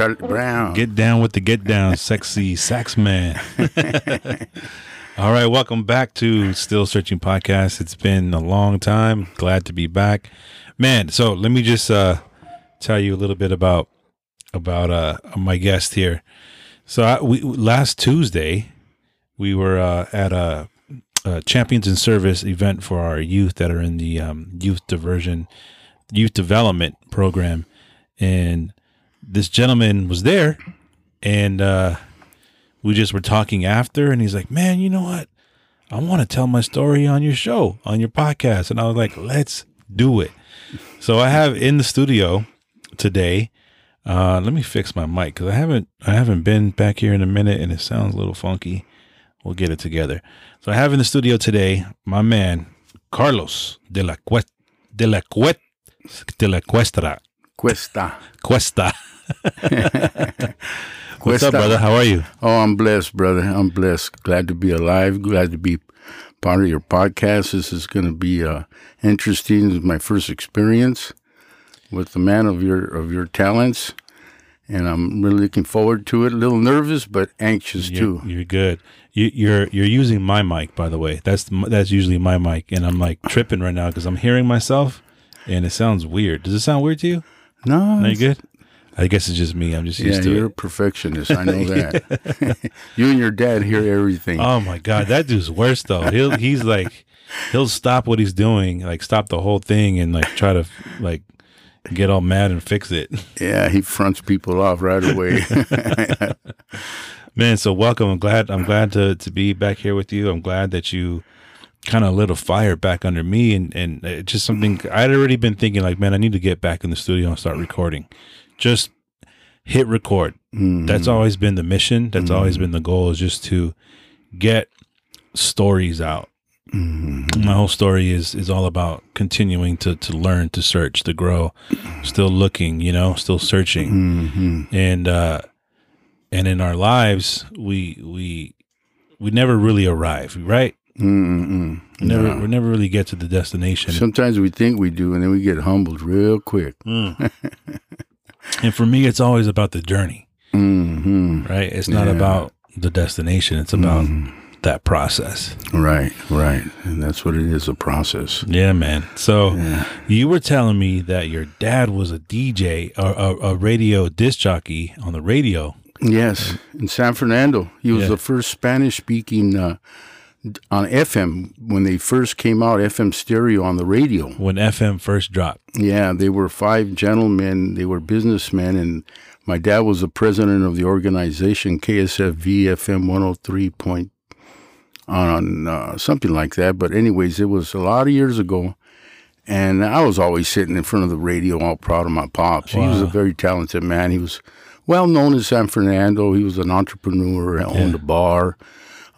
Get down. Charlie Brown. Get down with the get down, sexy sax man. All right, welcome back to Still Searching Podcast. It's been a long time. Glad to be back. Man, so let me just uh tell you a little bit about about uh my guest here. So I, we last Tuesday we were uh, at a, a Champions in Service event for our youth that are in the um, youth diversion youth development program and this gentleman was there and uh we just were talking after and he's like man you know what? I want to tell my story on your show on your podcast. And i was like let's do it. So i have in the studio today uh let me fix my mic because i haven't i haven't been back here in a minute and it sounds a little funky. We'll get it together. So i have in the studio today my man carlos de la Cuesta de la Cuesta de la Cuesta Cuesta. Cuesta. What's up, brother? How are you? Oh, I'm blessed, brother. I'm blessed. Glad to be alive. Glad to be part of your podcast. This is going to be uh, interesting. This is my first experience with the man of your of your talents, and I'm really looking forward to it. A little nervous, but anxious You're, too. you're good. You, you're you're using my mic, by the way. That's that's usually my mic, and I'm like tripping right now because I'm hearing myself, and it sounds weird. Does it sound weird to you? No, Are you good? I guess it's just me. I'm just Yeah, used to you're a perfectionist. I know that. you and your dad hear everything. Oh my god, that dude's worse though. He'll he's like he'll stop what he's doing, like stop the whole thing, and like try to like get all mad and fix it. Yeah, he fronts people off right away. Man, so welcome. I'm glad. I'm glad to to be back here with you. I'm glad that you kind of lit a fire back under me, and and it's just something I'd already been thinking. Like, man, I need to get back in the studio and start recording. Just hit record. Mm-hmm. That's always been the mission. That's mm-hmm. always been the goal. Is just to get stories out. Mm-hmm. My whole story is is all about continuing to to learn, to search, to grow, still looking, you know, still searching, and uh, and in our lives, we we we never really arrive, right? Mm-mm. We never we never really get to the destination. Sometimes we think we do, and then we get humbled real quick. Mm. and for me, it's always about the journey, hmm right? It's not Yeah. about the destination. It's about that process. Right, right, and that's what it is—a process. Yeah, man. So you were telling me that your dad was a DJ or a, a radio disc jockey on the radio. Yes, in San Fernando, he was Yeah. the first Spanish-speaking uh, on FM when they first came out. FM stereo on the radio. when FM first dropped. Yeah, they were five gentlemen. They were businessmen, and my dad was the president of the organization KSFV FM 103 point on uh, something like that. But anyways, it was a lot of years ago, and I was always sitting in front of the radio, all proud of my pops. He was a very talented man. He was well known in San Fernando. He was an entrepreneur, owned a bar.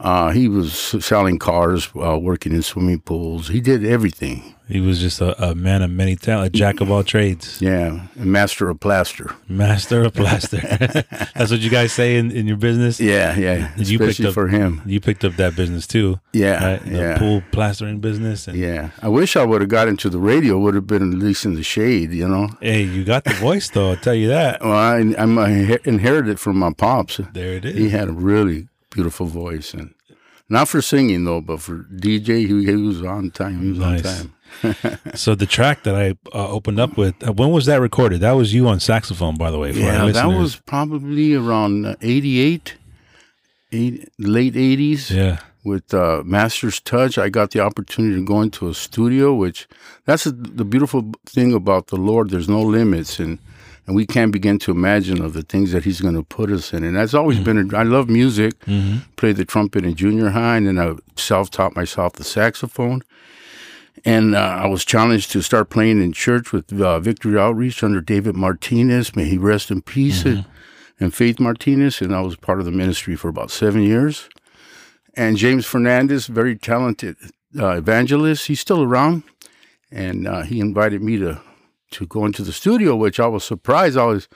Uh, he was selling cars, uh, working in swimming pools. He did everything. He was just a, a man of many talents, a jack of all trades, Yeah, a master of plaster. master of plaster. That's what you guys say in, in your business. Yeah, yeah. You picked Especially up- for him. You picked up that business too. Yeah, right? The yeah. pool plastering business. And Yeah. I wish I would have got into the radio. Would have been at least in the shade, you know. Hey, you got the voice though. I'll tell you that. Well, I, I'm I inherited it from my pops. There it is. He had a really beautiful voice, and not for singing though, but for DJ, he, he was on time. He was Nice. on time. So the track that I uh, opened up with, uh, when was that recorded? That was you on saxophone, by the way. For Yeah, that was probably around uh, 88, eight, late 80s. Yeah. with uh, Master's Touch, I got the opportunity to go into a studio, which that's the the beautiful thing about the Lord. There's no limits, and and we can't begin to imagine of the things that He's going to put us in. And that's always been. A, I love music. Played the trumpet in junior high, and then I self-taught myself the saxophone. And uh, I was challenged to start playing in church with uh, Victory Outreach under David Martinez. May he rest in peace. And, and Faith Martinez. And I was part of the ministry for about seven years and James Fernandez, very talented uh, evangelist. He's still around, and uh, he invited me to to go into the studio, which I was surprised. I was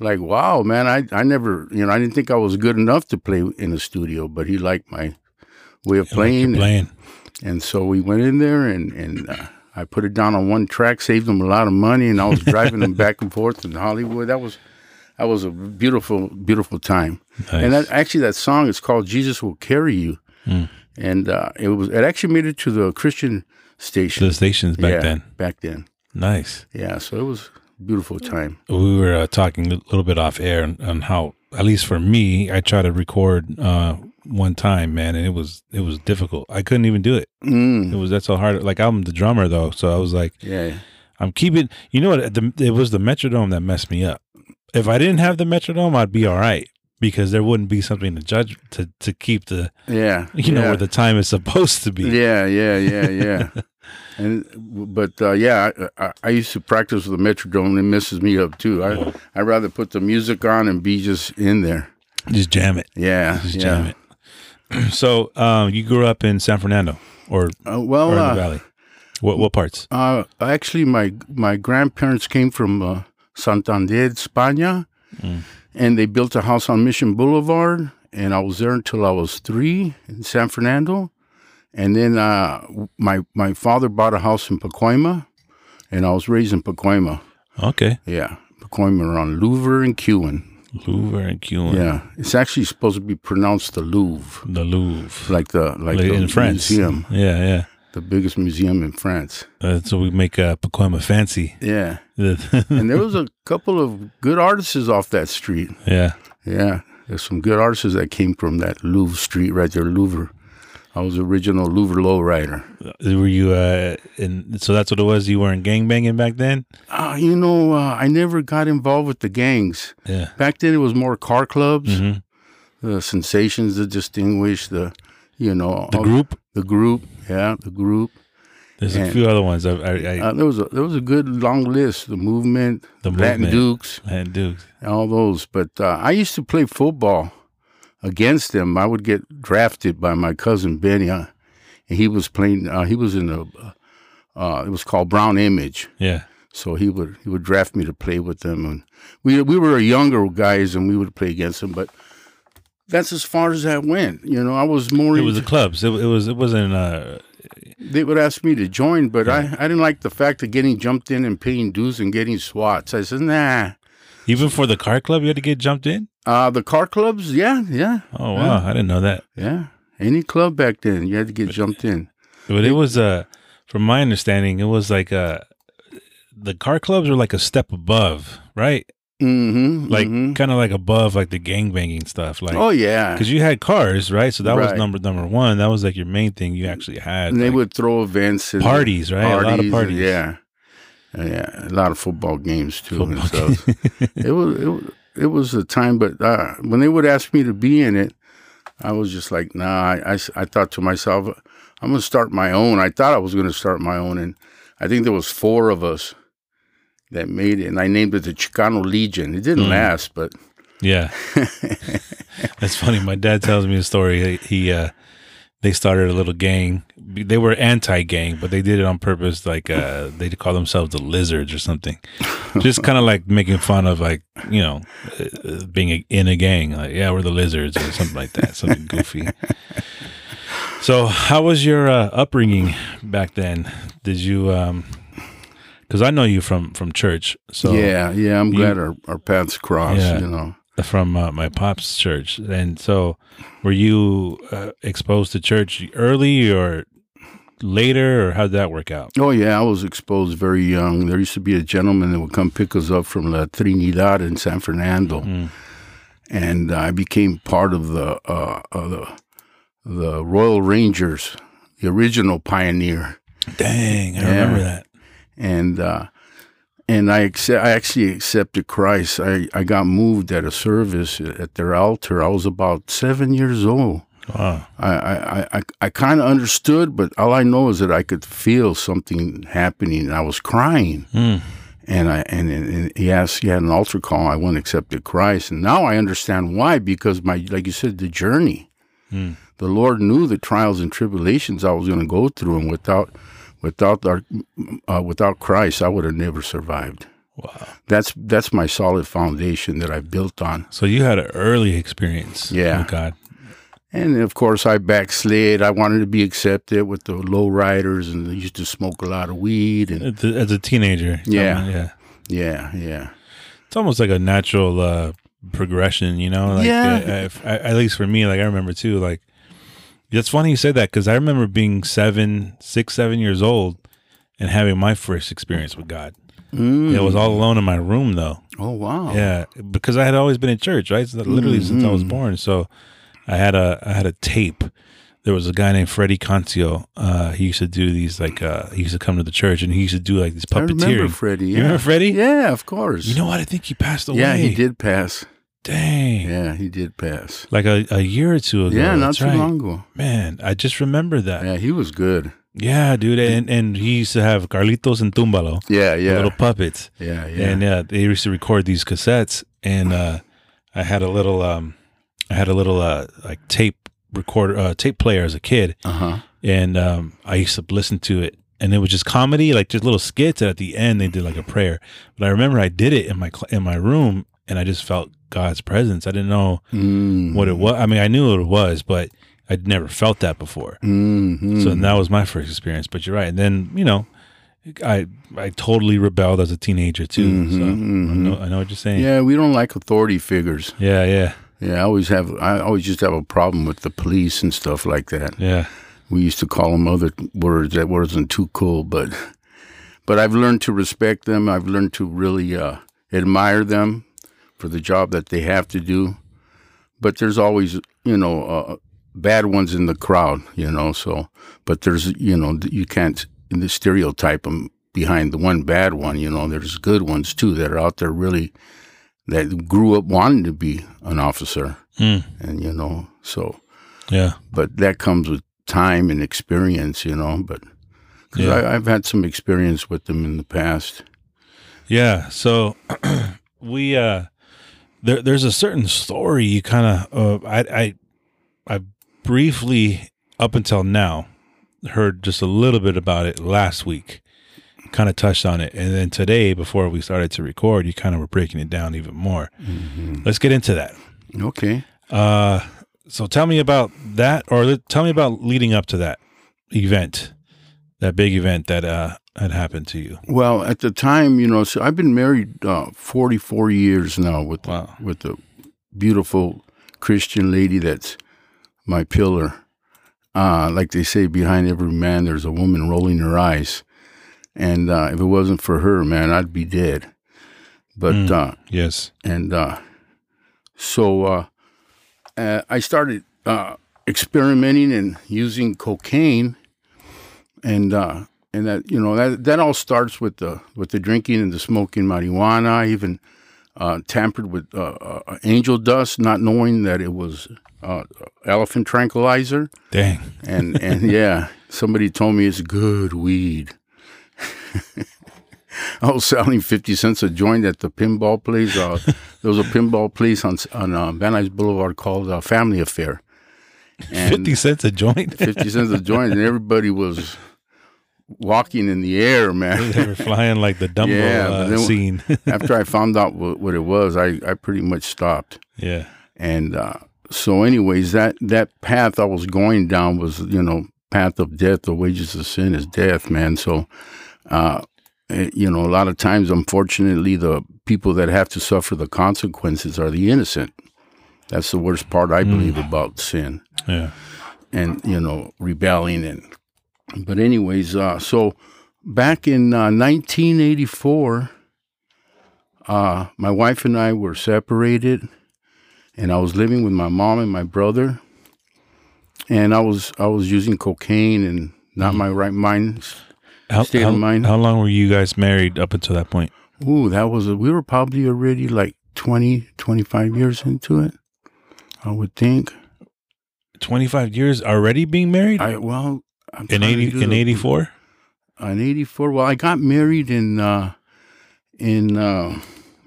like, "Wow, man! I I never, you know, I didn't think I was good enough to play in a studio." But he liked my way of playing, playing. and so we went in there, and and uh, I put it down on one track, saved them a lot of money, and I was driving them back and forth in Hollywood. That was that was a beautiful, beautiful time. And that, actually, that song is called "Jesus Will Carry You," Mm. and uh, it was it actually made it to the Christian station the stations back Yeah, then. Back then, Nice. yeah. So it was beautiful time. we were uh, talking a little bit off air on, on how at least for me i try to record uh one time man and it was it was difficult i couldn't even do it Mm, it was that's so hard like i'm the drummer though so i was like yeah, i'm keeping you know what the, it was the metrodome that messed me up if i didn't have the metrodome i'd be all right because there wouldn't be something to judge to to keep the yeah. you know yeah. where the time is supposed to be Yeah, yeah, yeah, yeah. and but uh, yeah, I, I, I used to practice with the Metrodome, and it messes me up too. I I rather put the music on and be just in there. just jam it Yeah, just yeah. jam it so um you grew up in san fernando or, Uh, well, or in the uh, valley what what parts uh, actually, my my grandparents came from uh, Santander, España, Mm. and they built a house on Mission Boulevard, and I was there until I was three in San Fernando, and then uh, my my father bought a house in Pacoima, and I was raised in Pacoima. okay Yeah, Pacoima around Louvre and Kewen. Louvre and Kewen. Yeah, it's actually supposed to be pronounced the Louvre, The Louvre. like the like, Like the in France. museum, Yeah, yeah. the biggest museum in France. Uh, so we make uh, Pacoima fancy. Yeah, and there was a couple of good artists off that street. yeah. Yeah, there's some good artists that came from that Louvre street right there, Louvre. I was original Louvre lowrider. Were you uh in so that's what it was? You weren't gangbanging back then? Uh, you know, uh, I never got involved with the gangs. Yeah. Back then, it was more car clubs, hmm the sensations, the distinguished, the, you know, The group? the group, yeah, the group. There's a few other ones. I, I, I Uh, there was a there was a good long list. The movement, The Latin Movement. Dukes, had Dukes. all those. But uh, I used to play football against them. I would get drafted by my cousin Benny. Uh, and he was playing. Uh, he was in a. Uh, it was called Brown Image. Yeah. So he would he would draft me to play with them, and we we were younger guys, and we would play against them. But that's as far as that went. You know, I was more. It was the clubs. It, it was it wasn't uh they would ask me to join, but I, I didn't like the fact of getting jumped in and paying dues and getting swats. I said, nah. Even for the car club you had to get jumped in? Uh, the car clubs, yeah, yeah, Oh wow, I didn't know that. yeah. Any club back then, you had to get jumped in. But it was uh from my understanding, it was like uh the car clubs were like a step above, right? Mm-hmm. Like mhm. kind of like above like the gang banging stuff. Like oh yeah. because you had cars, right? So that was number number one. That was like your main thing you actually had. And they would throw events and parties, right? a lot of parties. Yeah, yeah, a lot of football games too and Football. stuff. it was it was it was a time, but uh, when they would ask me to be in it, I was just like, nah. I I thought to myself, I'm gonna start my own. I thought I was gonna start my own, and I think there was four of us that made it, and I named it the Chicano Legion. It didn't Mm. last, but yeah, that's funny. My dad tells me a story. He, he uh, they started a little gang. They were anti-gang, but they did it on purpose. Like uh, they call themselves the Lizards or something. Just kind of like making fun of like you know uh, uh, being a, in a gang. Like yeah, we're the Lizards or something like that. Something goofy. So, how was your uh, upbringing back then? Did you? um Because I know you from from church. So yeah, yeah. I'm you- glad our, our paths crossed. Yeah. You know. From uh, my pop's church. And so, were you uh, exposed to church early or later, or how did that work out? Oh yeah, I was exposed very young. There used to be a gentleman that would come pick us up from La Trinidad in San Fernando, Mm. and I became part of the uh, of the the Royal Rangers, the original pioneer, Dang, I Yeah. remember that. and uh, and I accept, I actually accepted Christ. I, I got moved at a service at their altar. I was about seven years old. Wow. I I, I, I kind of understood, but all I know is that I could feel something happening. I was crying. Mm. And I and, and he asked, he had an altar call. I went and accepted Christ, and now I understand why. Because my, like you said, the journey. Mm. The Lord knew the trials and tribulations I was going to go through, and without, without our, uh, without Christ, I would have never survived. Wow. That's that's my solid foundation that I've built on. So you had an early experience Yeah. with God. And of course, I backslid. I wanted to be accepted with the low riders, and they used to smoke a lot of weed. And As a- teenager. Yeah. Yeah. yeah, yeah, It's almost like a natural uh, progression, you know? Like, Yeah. uh, if, at least for me, like I remember too, like, it's funny you say that because I remember being seven, six, seven years old and having my first experience with God. Mm. It was all alone in my room though. Oh wow. Yeah, because I had always been in church, right? So literally since I was Mhm. born. So I had a I had a tape. There was a guy named Freddie Concio. Uh, he used to do these like uh, he used to come to the church and he used to do like these I remember puppeteering. Freddie. You Yeah. remember Freddie? Yeah, of course. You know what? I think he passed away. yeah, he did pass. Dang. Yeah, he did pass. Like a, a year or two ago. yeah, not That's too right. long ago. Man, I just remember that. Yeah, Yeah, he was good. Yeah, dude. And and he used to have Carlitos and Tumbalo, Yeah, yeah, little puppets. yeah, yeah. and uh, they used to record these cassettes and uh, i had a little um, i had a little uh, like tape recorder uh, tape player as a kid uh huh. and um, i used to listen to it and it was just comedy like just little skits and at the end they did like a prayer but i remember i did it in my cl- in my room and i just felt god's presence i didn't know Mm. what it was i mean i knew what it was but i'd never felt that before Mm-hmm. so that was my first experience but you're right and then you know I I totally rebelled as a teenager too. so Mhm, I know I know what you're saying. yeah, we don't like authority figures. Yeah, yeah, Yeah, I always have. I always just have a problem with the police and stuff like that. yeah, We used to call them other words that wasn't too cool, but but I've learned to respect them. I've learned to really uh, admire them for the job that they have to do. But there's always, you know, uh, bad ones in the crowd, you know. So, but there's, you know, you can't stereotype them behind the one bad one. You know, there's good ones too that are out there really that grew up wanting to be an officer, Mm, and you know, so yeah, but that comes with time and experience, you know. But because Yeah. I've had some experience with them in the past. yeah. So we uh, there there's a certain story you kind of uh, I I I briefly up until now heard just a little bit about it last week. Kind of touched on it, and then today, before we started to record, you kind of were breaking it down even more. Let's get into that. Okay. Uh, so tell me about that, or tell me about leading up to that event, that big event that uh had happened to you. Well, at the time, you know, so I've been married uh, 44 years now with Wow. with a beautiful Christian lady that's my pillar. Uh, like they say, behind every man, there's a woman rolling her eyes. And uh, if it wasn't for her, man, I'd be dead. But Mm. uh, Yes. and uh, so uh, uh, I started uh, experimenting and using cocaine, and uh, and that you know that that all starts with the with the drinking and the smoking marijuana. I even uh, tampered with uh, uh, angel dust, not knowing that it was uh, elephant tranquilizer, Dang. and and yeah, somebody told me it's good weed. I was selling fifty cents a joint at the pinball place. Uh, there was a pinball place on on uh, Van Nuys Boulevard called uh, Family Affair. And Fifty cents a joint. 50 cents a joint, and everybody was walking in the air, man. they were flying like the Dumbo Yeah, uh, then- scene. After I found out what, what it was, I, I pretty much stopped. yeah. And uh, so, anyways, that that path I was going down was, you know, path of death. The wages of sin is death, man. So, uh, eh, you know, a lot of times, unfortunately, the people that have to suffer the consequences are the innocent. That's the worst part I believe about sin Yeah. and you know rebelling and. But anyways, uh, so back in uh, 1984, uh, my wife and I were separated, and I was living with my mom and my brother, and I was I was using cocaine and not my right mind. How, State how, of mind. how long were you guys married up until that point? Ooh, that was a, we were probably already like 20, 25 years into it. I would think. Twenty five years already being married I well I'm in eighty in eighty four. in 84 well i got married in uh in uh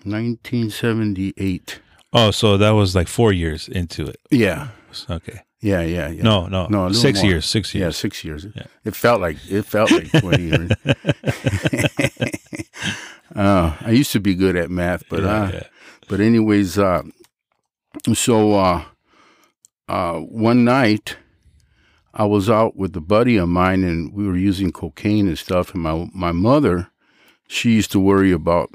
1978 Oh, so that was like four years into it. yeah Okay. yeah yeah yeah No, no, No, six more. years. Six yeah years. six years Yeah. it felt like it felt like 20 years uh i used to be good at math but Yeah, uh yeah. but anyways uh so uh uh, one night I was out with a buddy of mine and we were using cocaine and stuff. And my, my mother, she used to worry about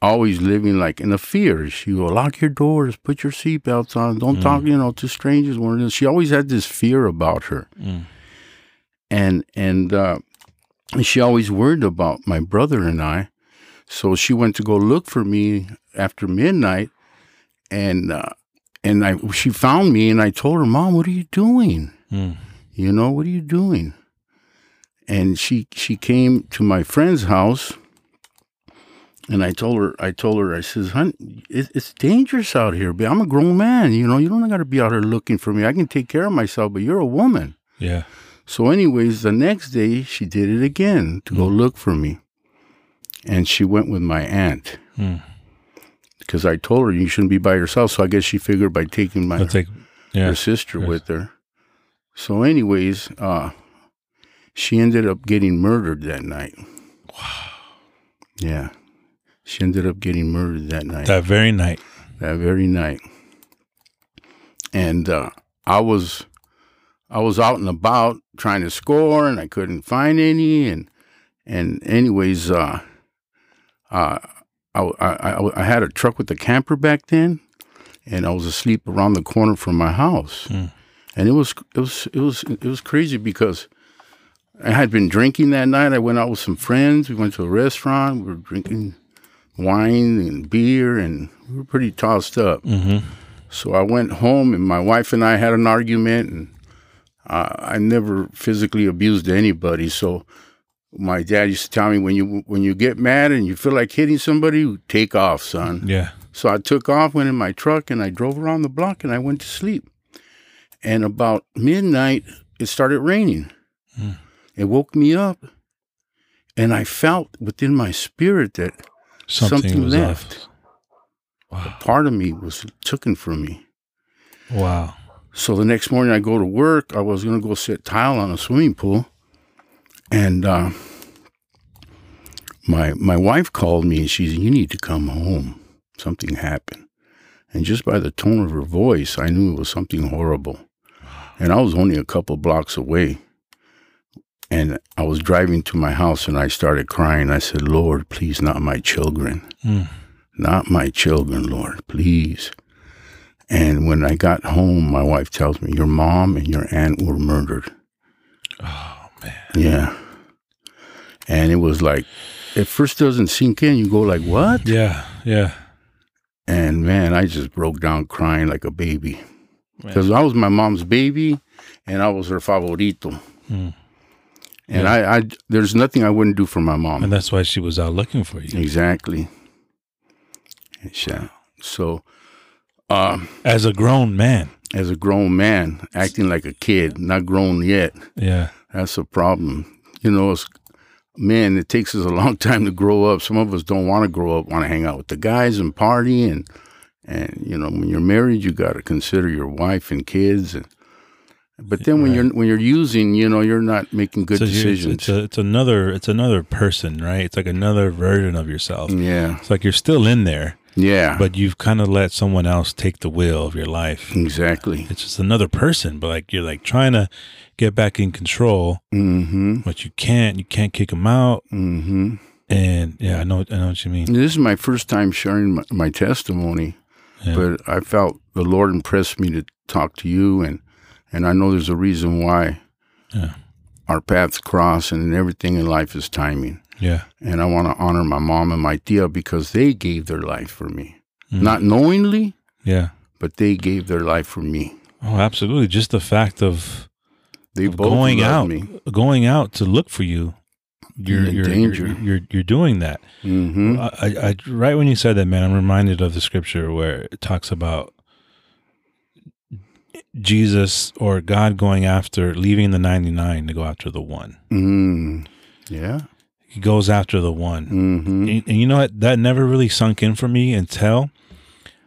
always living like in a fear. She would lock your doors, put your seatbelts on, don't talk, you know, to strangers. She always had this fear about her. And, and, uh, she always worried about my brother and I. So she went to go look for me after midnight, and uh, and I she found me, and I told her, "Mom, what are you doing? Mm. You know, what are you doing?" And she she came to my friend's house, and I told her, I told her, I says, "Hun, it, it's dangerous out here. But I'm a grown man. You know, you don't got to be out here looking for me. I can take care of myself. But you're a woman." Yeah. So, anyways, the next day she did it again to go look for me. And she went with my aunt Mm. because I told her you shouldn't be by yourself. So I guess she figured by taking my I'll. Yeah. her sister yes. with her. So, anyways, uh, she ended up getting murdered that night. Wow. Yeah, she ended up getting murdered that night. That very night. that very night. And uh, I was I was out and about trying to score, and I couldn't find any. And and anyways, uh, uh, I, I I I had a truck with a camper back then, and I was asleep around the corner from my house, Mm. And it was it was it was it was crazy because. I had been drinking that night. I went out with some friends. We went to a restaurant. We were drinking wine and beer, and we were pretty tossed up. Mm-hmm. So I went home, and my wife and I had an argument, and uh, I never physically abused anybody. So my dad used to tell me, when you when you get mad and you feel like hitting somebody, take off, son. Yeah. So I took off, went in my truck, and I drove around the block, and I went to sleep. And about midnight, it started raining. Mm. It woke me up, and I felt within my spirit that Something, Something was left. Wow. part of me was taken from me. Wow. So the next morning I go to work. I was going to go sit tile on a swimming pool. And uh, my my wife called me and she said, You need to come home. Something happened. And just by the tone of her voice, I knew it was something horrible. And I was only a couple blocks away. And I was driving to my house and I started crying. I said, Lord, please, not my children. Mm. Not my children, Lord, please. And when I got home, my wife tells me, Your mom and your aunt were murdered. Oh man. Yeah. And it was like, at first doesn't sink in. You go like, what? Yeah. Yeah. And man, I just broke down crying like a baby. Because I was my mom's baby and I was her favorito. Mm. And I, I, there's nothing I wouldn't do for my mom. And that's why she was out looking for you. Exactly. Yeah. So, um, As a grown man. as a grown man, acting like a kid, not grown yet, Yeah. that's a problem. You know, it's, man, it takes us a long time to grow up. Some of us don't want to grow up, want to hang out with the guys and party, and and you know, when you're married, you got to consider your wife and kids, and but then when Right. you're when you're using, you know, you're not making good So decisions. it's, a, it's another it's another person, right? It's like another version of yourself. yeah, It's like you're still in there, yeah, but you've kind of let someone else take the wheel of your life. exactly. It's just another person, but like you're like trying to get back in control, Mm-hmm. but you can't. You can't kick them out. Mm-hmm. And yeah, I know. I know what you mean. This is my first time sharing my, my testimony. Yeah. but I felt the Lord impressed me to talk to you, and and I know there's a reason why Yeah. our paths cross, and everything in life is timing. Yeah. And I want to honor my mom and my tia because they gave their life for me, Mm. not knowingly, Yeah. but they gave their life for me. Oh, absolutely. Just the fact of They of both going out, me. going out to look for you. You're In you're, danger. you're you're you're doing that. hmm I, I, right when you said that, man, I'm reminded of the scripture where it talks about Jesus or God going after leaving the 99 to go after the one. mm Yeah. He goes after the one. hmm And, and you know what? That never really sunk in for me until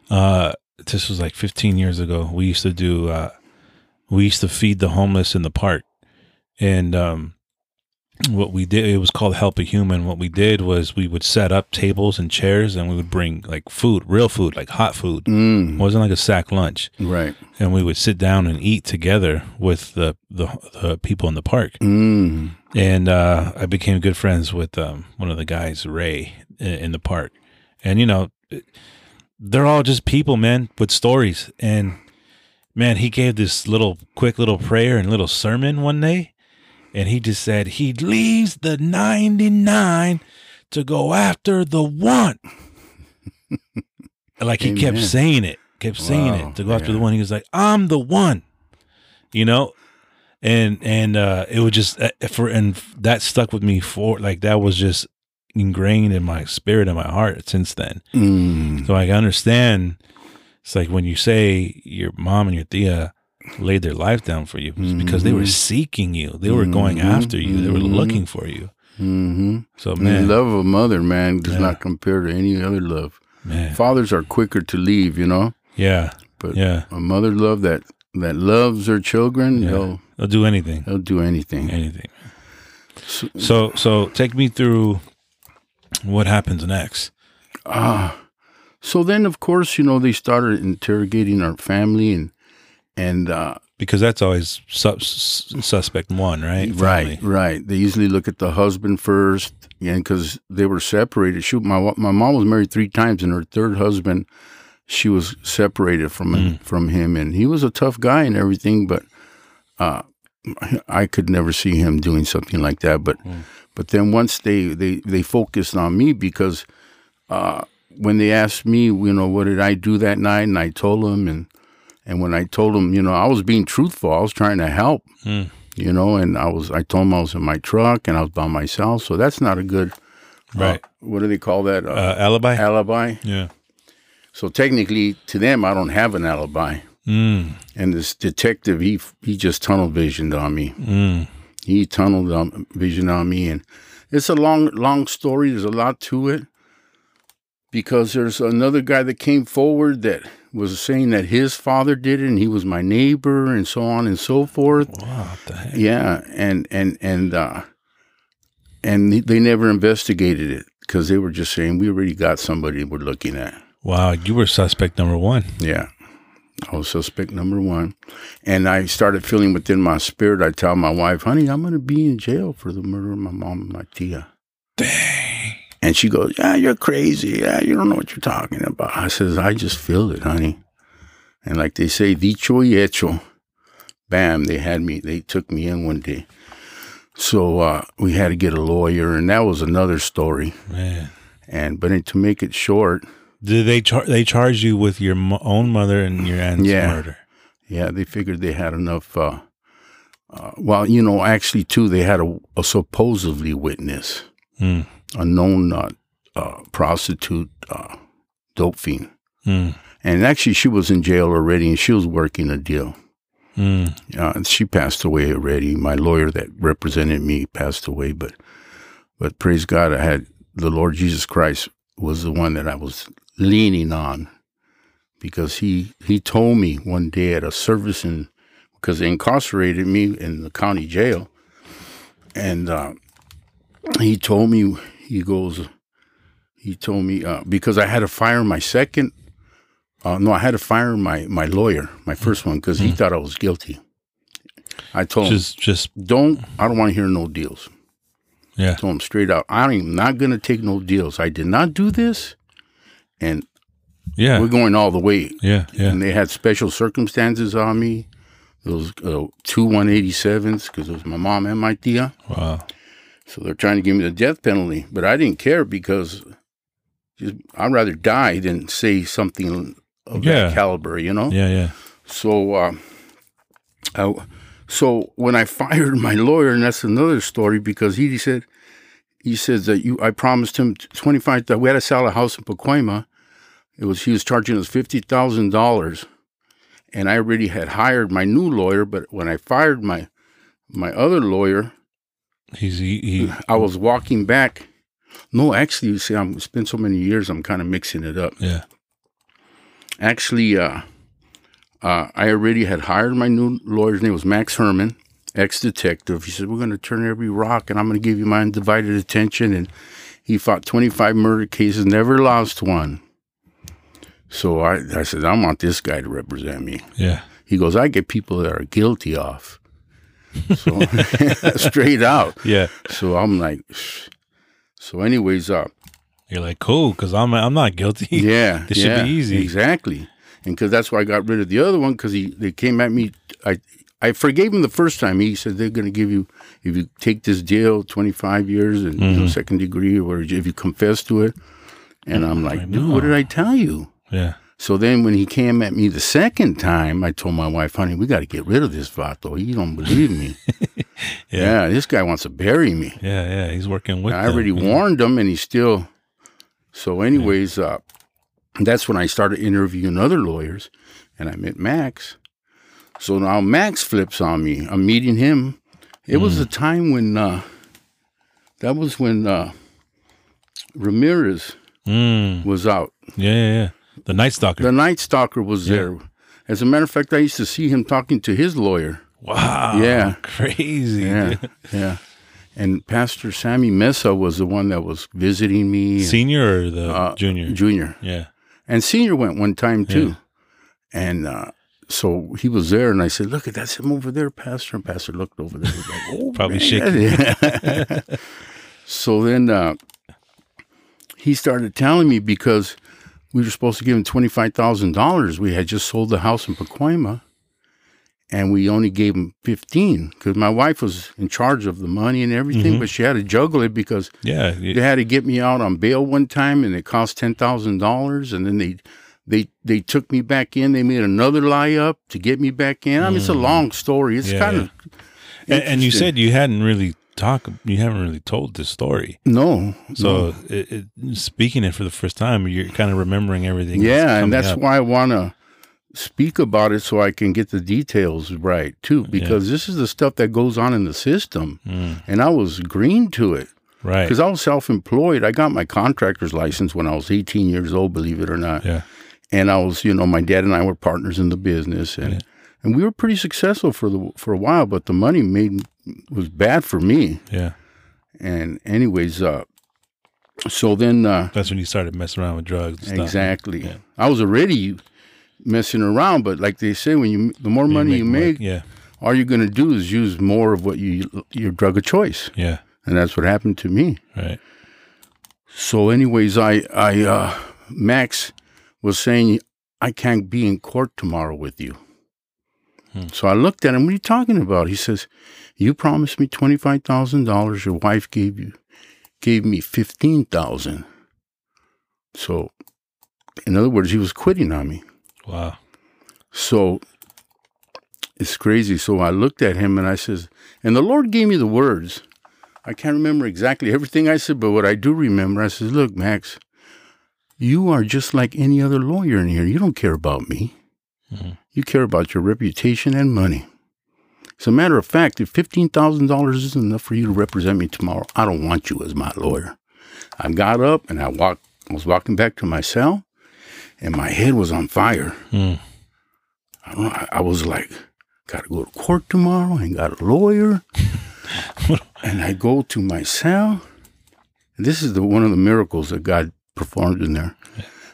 uh, this was like 15 years ago. We used to do, uh, we used to feed the homeless in the park. And um, what we did it was called help a human what we did was we would set up tables and chairs and we would bring like food real food like hot food Mm. it wasn't like a sack lunch Right. and we would sit down and eat together with the the, the people in the park Mm. and uh, I became good friends with um, one of the guys, Ray, in, in the park. And you know, they're all just people, man, with stories. And man, he gave this little quick little prayer and little sermon one day, and he just said he leaves the ninety nine to go after the one. like he kept saying it, kept saying Wow, it to go after yeah. the one. He was like, "I'm the one," you know and and uh it was just uh, for and that stuck with me for like that was just ingrained in my spirit and my heart since then Mm. so i understand it's like when you say your mom and your tia laid their life down for you it's because they were Mhm. seeking you they were going Mhm, after you they were mhm. looking for you Mm-hmm. so The love of a mother, man, does Yeah. not compare to any other love. man Fathers are quicker to leave, you know, yeah but yeah a mother love that that loves her children, Yeah. they'll they'll do anything they'll do anything. anything So- so so take me through what happens next Ah, so then of course, you know, they started interrogating our family and and uh, because that's always sus- suspect one right right, Family. right. They usually look at the husband first, and because they were separated. Shoot, my my mom was married three times, and her third husband, she was separated from him, from him, and he was a tough guy and everything, but uh, I could never see him doing something like that. But but then once they they they focused on me because uh, when they asked me, you know, what did I do that night, and I told them, and and when I told them, you know, I was being truthful, I was trying to help, Hmm. you know, and I was I told them I was in my truck and I was by myself, so that's not a good uh, Right. what do they call that? Uh, uh, alibi alibi. yeah So technically, to them, I don't have an alibi. mm, And this detective, he he just tunnel visioned on me. mm. He tunneled um, vision on me, and it's a long, long story. There's a lot to it because there's another guy that came forward that was saying that his father did it, and he was my neighbor, and so on and so forth. What the heck? Yeah, and and and uh, and they never investigated it because they were just saying we already got somebody we're looking at. Wow, you were suspect number one. Yeah. I was suspect number one. And I started feeling within my spirit, I tell my wife, honey, I'm going to be in jail for the murder of my mom and my tia. Dang. And she goes, yeah, you're crazy. Yeah, you don't know what you're talking about. I says, I just feel it, honey. And like they say, dicho y hecho. Bam, they had me, they took me in one day. So uh, we had to get a lawyer, and that was another story. Man. And but to make it short, Did they char- they charge you with your mo- own mother and your aunt's Yeah. murder? Yeah, they figured they had enough. Uh, uh, well, you know, actually, too, they had a, a supposedly witness, Mm. A known uh, uh, prostitute, uh, dope fiend. Mm. And actually, she was in jail already and she was working a deal. Mm. Uh, and she passed away already. My lawyer that represented me passed away, but but praise God, I had the Lord Jesus Christ was the one that I was leaning on because he he told me one day at a service in because they incarcerated me in the county jail, and uh, he told me he goes he told me uh, because I had to fire my second uh, no I had to fire my my lawyer my first one because he thought I was guilty. I told him Just just don't I don't want to hear no deals. yeah. told him straight out, I'm not going to take no deals. I did not do this, and Yeah. we're going all the way. Yeah. Yeah. And they had special circumstances on me. Those uh, two 187s, because it was my mom and my tia. Wow. So they're trying to give me the death penalty. But I didn't care because just, I'd rather die than say something of Yeah. that caliber, you know? Yeah. Yeah. So, uh, I, so when I fired my lawyer, and that's another story because he said, he says that you, I promised him twenty five. That we had to sell a house in Pacoima. It was he was charging us fifty thousand dollars, and I already had hired my new lawyer. But when I fired my my other lawyer, He's he, he I was walking back. No, actually, you see, I'm it's been so many years. I'm kind of mixing it up yeah. actually uh, uh, I already had hired my new lawyer's name was Max Herman, ex detective. He said, We're going to turn every rock and I'm going to give you my undivided attention. And he fought 25 murder cases, never lost one. So I, I said, I want this guy to represent me. Yeah. He goes, I get people that are guilty off. So straight out. Yeah. So I'm like, "Shh." so anyways, uh, You're like, cool, because I'm I'm not guilty. yeah, This should be easy. Exactly, and because that's why I got rid of the other one because he they came at me. I I forgave him the first time. He said they're going to give you if you take this deal, twenty five years and Mm-hmm. know, second degree, or if you confess to it. And I'm like, dude, what did I tell you? Yeah. So then when he came at me the second time, I told my wife, honey, we got to get rid of this Vato. He don't believe me. yeah. this guy wants to bury me. Yeah. Yeah. He's working with. I them. already warned him, and he still. So, anyways, uh, that's when I started interviewing other lawyers, and I met Max. So now Max flips on me. I'm meeting him. It was a time when uh, that was when uh, Ramirez Mm. was out. Yeah, yeah. Yeah. Yeah. The Night Stalker. The Night Stalker was there. As a matter of fact, I used to see him talking to his lawyer. wow. Yeah. Crazy. Yeah, yeah. And Pastor Sammy Mesa was the one that was visiting me. Senior or the Uh, junior? Junior. yeah. And Senior went one time too. And uh, so he was there, and I said, Look, that's him over there, Pastor. And Pastor looked over there. Like, oh, Probably shaking. so then uh, he started telling me because we were supposed to give him $25,000. We had just sold the house in Pacoima, and we only gave him 15 because my wife was in charge of the money and everything, but she had to juggle it because Yeah. they had to get me out on bail one time and it cost ten thousand dollars and then they they they took me back in they made another lie up to get me back in i mean it's a long story it's Mm. Yeah, kind yeah. of And, and you said you hadn't really talked. You haven't really told this story. no So, it, it, speaking it for the first time, you're kind of remembering everything. yeah coming and that's up. why i want to speak about it so i can get the details right too because this is the stuff that goes on in the system Mm, and i was green to it right. because i was self-employed i got my contractor's license when i was 18 years old believe it or not Yeah. and I was, you know, my dad and I were partners in the business, and and we were pretty successful for the for a while, but the money made was bad for me. Yeah. And anyways, uh, so then uh, That's when you started messing around with drugs. And stuff. exactly, I was already messing around, but like they say, when you the more money you more- make, Yeah. all you're gonna do is use more of what you your drug of choice, Yeah. and that's what happened to me. Right. So, anyways, I, I, uh, Max was saying, I can't be in court tomorrow with you. So I looked at him, what are you talking about? He says, You promised me $25,000. Your wife gave you, gave me 15000 So, in other words, he was quitting on me. Wow. So it's crazy. So I looked at him and I says, and the Lord gave me the words. I can't remember exactly everything I said, but what I do remember, I says, look, Max, you are just like any other lawyer in here. You don't care about me. Mhm. You care about your reputation and money. As a matter of fact, if $15,000 isn't enough for you to represent me tomorrow, I don't want you as my lawyer. I got up and I walked, I was walking back to my cell and my head was on fire. Mm. I, don't know, I, was like, got to go to court tomorrow. I got a lawyer. and I go to my cell. And this is the one of the miracles that God performed in there.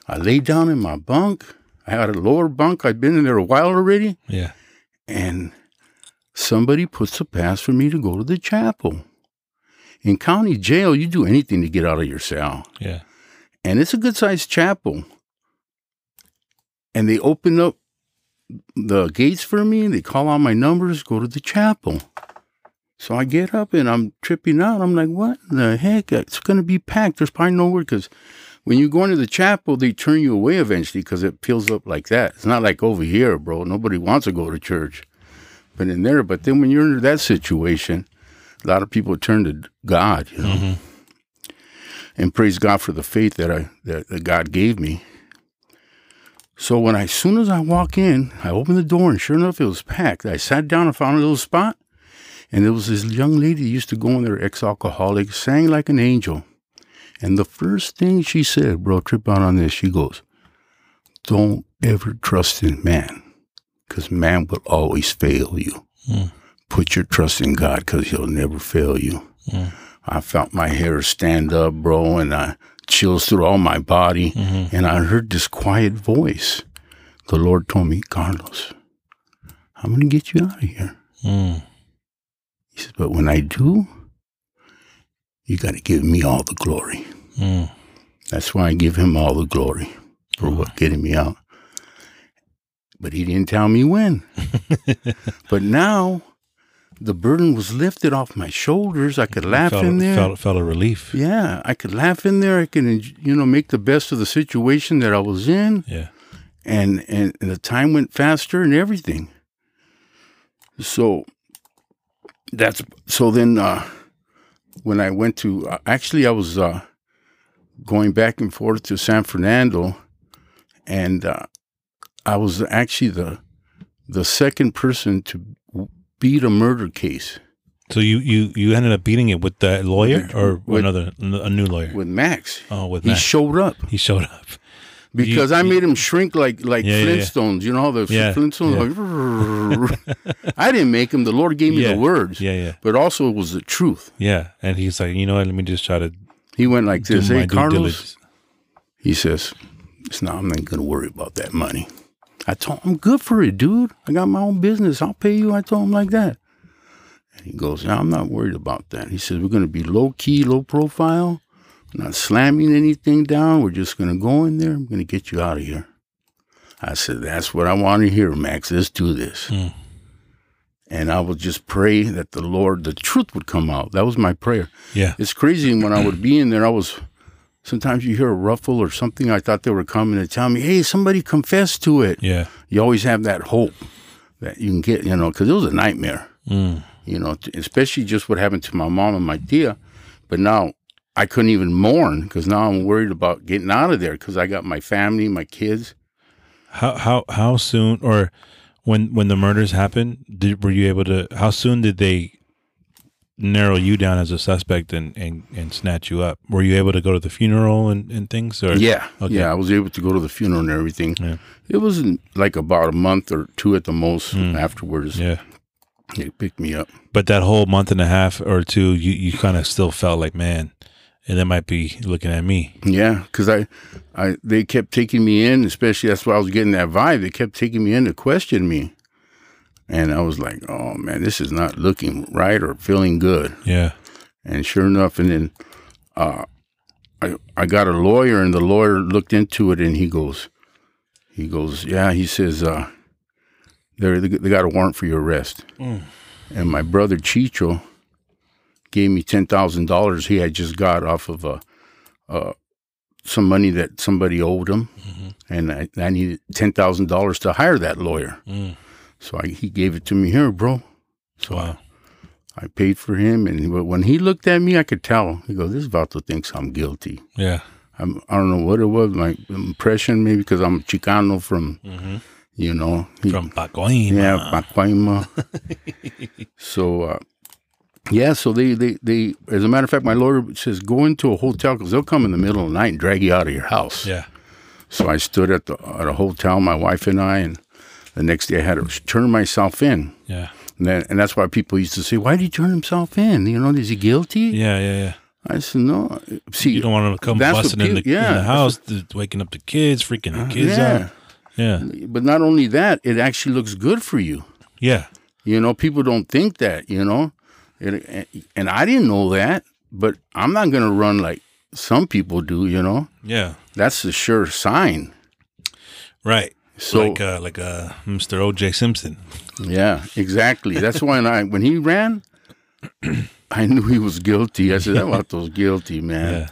I lay down in my bunk. I had a lower bunk. I'd been in there a while already. Yeah. And somebody puts a pass for me to go to the chapel. In county jail, you do anything to get out of your cell Yeah. and it's a good sized chapel. And they open up the gates for me. and They call out my numbers, go to the chapel. So I get up and I'm tripping out. I'm like, what the heck? It's going to be packed. There's probably nowhere because when you go into the chapel, they turn you away eventually because it fills up like that. It's not like over here, bro. Nobody wants to go to church. But in there, but then when you're in that situation, a lot of people turn to God, you know mm-hmm. and praise God for the faith that I that, that God gave me. So when I, as soon as I walk in, I open the door and sure enough it was packed. I sat down and found a little spot, and there was this young lady used to go in there, ex-alcoholic, sang like an angel. And the first thing she said, bro, trip out on this, she goes, Don't ever trust in man, because man will always fail you. Mm. put your trust in God because He'll never fail you. Mm. I felt my hair stand up, bro, and I chills through all my body. Mm-hmm. And I heard this quiet voice. The Lord told me, Carlos, I'm going to get you out of here. Mm. He says, but when I do, you got to give me all the glory. Mm. That's why I give him all the glory for what getting me out. But he didn't tell me when. but now the burden was lifted off my shoulders. I could laugh felt, in there. Felt, felt a relief. Yeah, I could laugh in there. I could, you know, make the best of the situation that I was in, Yeah. and and, and the time went faster and everything. So that's so. Then uh, when I went to, uh, actually, I was uh, going back and forth to San Fernando, and uh, I was actually the the second person to beat a murder case So you, you, you ended up beating it with the lawyer or With- another a new lawyer? with Max. oh, with He Matt. showed up. he showed up. because I made him shrink like like Yeah, yeah, yeah. Flintstones. You know the Yeah, Flintstones. Like, I didn't make him. The Lord gave me the words. Yeah, yeah, But also it was the truth. yeah. And he's like, you know what? Let me just try to He went like this. Hey, Carlos. diligence. He says, "It's not. I'm not going to worry about that money." I told him, "I'm good for it, dude. I got my own business. I'll pay you." I told him like that. And he goes, "Yeah, I'm not worried about that." He says, "We're going to be low key, low profile, not slamming anything down. We're just going to go in there. I'm going to get you out of here." I said, "That's what I want to hear, Max. Let's do this." Mm. And I would just pray that the Lord, the truth would come out. That was my prayer. Yeah, It's crazy when I would be in there. I was sometimes you hear a ruffle or something. I thought they were coming to tell me, "Hey, somebody confess to it." yeah. You always have that hope that you can get, you know, because it was a nightmare, Mm. you know, especially just what happened to my mom and my tia. But now I couldn't even mourn because now I'm worried about getting out of there because I got my family, my kids. How how how soon or when when the murders happened, did were you able to? How soon did they narrow you down as a suspect and and, and snatch you up? Were you able to go to the funeral and, and things? Or Yeah, Okay. yeah, I was able to go to the funeral and everything. Yeah. It was like about a month or two at the most hmm. afterwards. yeah. They picked me up. But that whole month and a half or two, you you kind of still felt like man, and they might be looking at me. Yeah, because I, I, they kept taking me in, especially that's why I was getting that vibe. They kept taking me in to question me, and I was like, "Oh man, this is not looking right or feeling good." Yeah. And sure enough, and then, uh, I, I got a lawyer, and the lawyer looked into it, and he goes, he goes, yeah, he says, uh, they they got a warrant for your arrest, and my brother Chicho gave me ten thousand dollars he had just got off of a, uh, some money that somebody owed him, and I, I needed ten thousand dollars to hire that lawyer. Mm. So I, he gave it to me here, bro. So Wow. I paid for him, and but when he looked at me, I could tell. He goes, "This Vato thinks I'm guilty." Yeah. I'm, I don't know what it was, my impression, maybe because I'm Chicano from, you know, he- From Pacoima. yeah, Pacoima. so, uh, yeah, so they, they, they, as a matter of fact, my lawyer says, go into a hotel because they'll come in the middle of the night and drag you out of your house. Yeah. So I stood at the at a hotel, my wife and I, and the next day I had to turn myself in. Yeah. And, then, and that's why people used to say, why did he turn himself in? You know, is he guilty? Yeah. Yeah. Yeah. I said, no. See, You don't want to come busting in, the, yeah, in the house, th- waking up the kids, freaking the uh, kids yeah. out. Yeah. But not only that, it actually looks good for you. Yeah. You know, people don't think that, you know. It, and I didn't know that, but I'm not going to run like some people do, you know. Yeah. That's a sure sign. Right. So like uh, like uh, Mr. O.J. Simpson. yeah, exactly. That's why when I when he ran, I knew he was guilty. I said, "That was guilty, man." Yeah.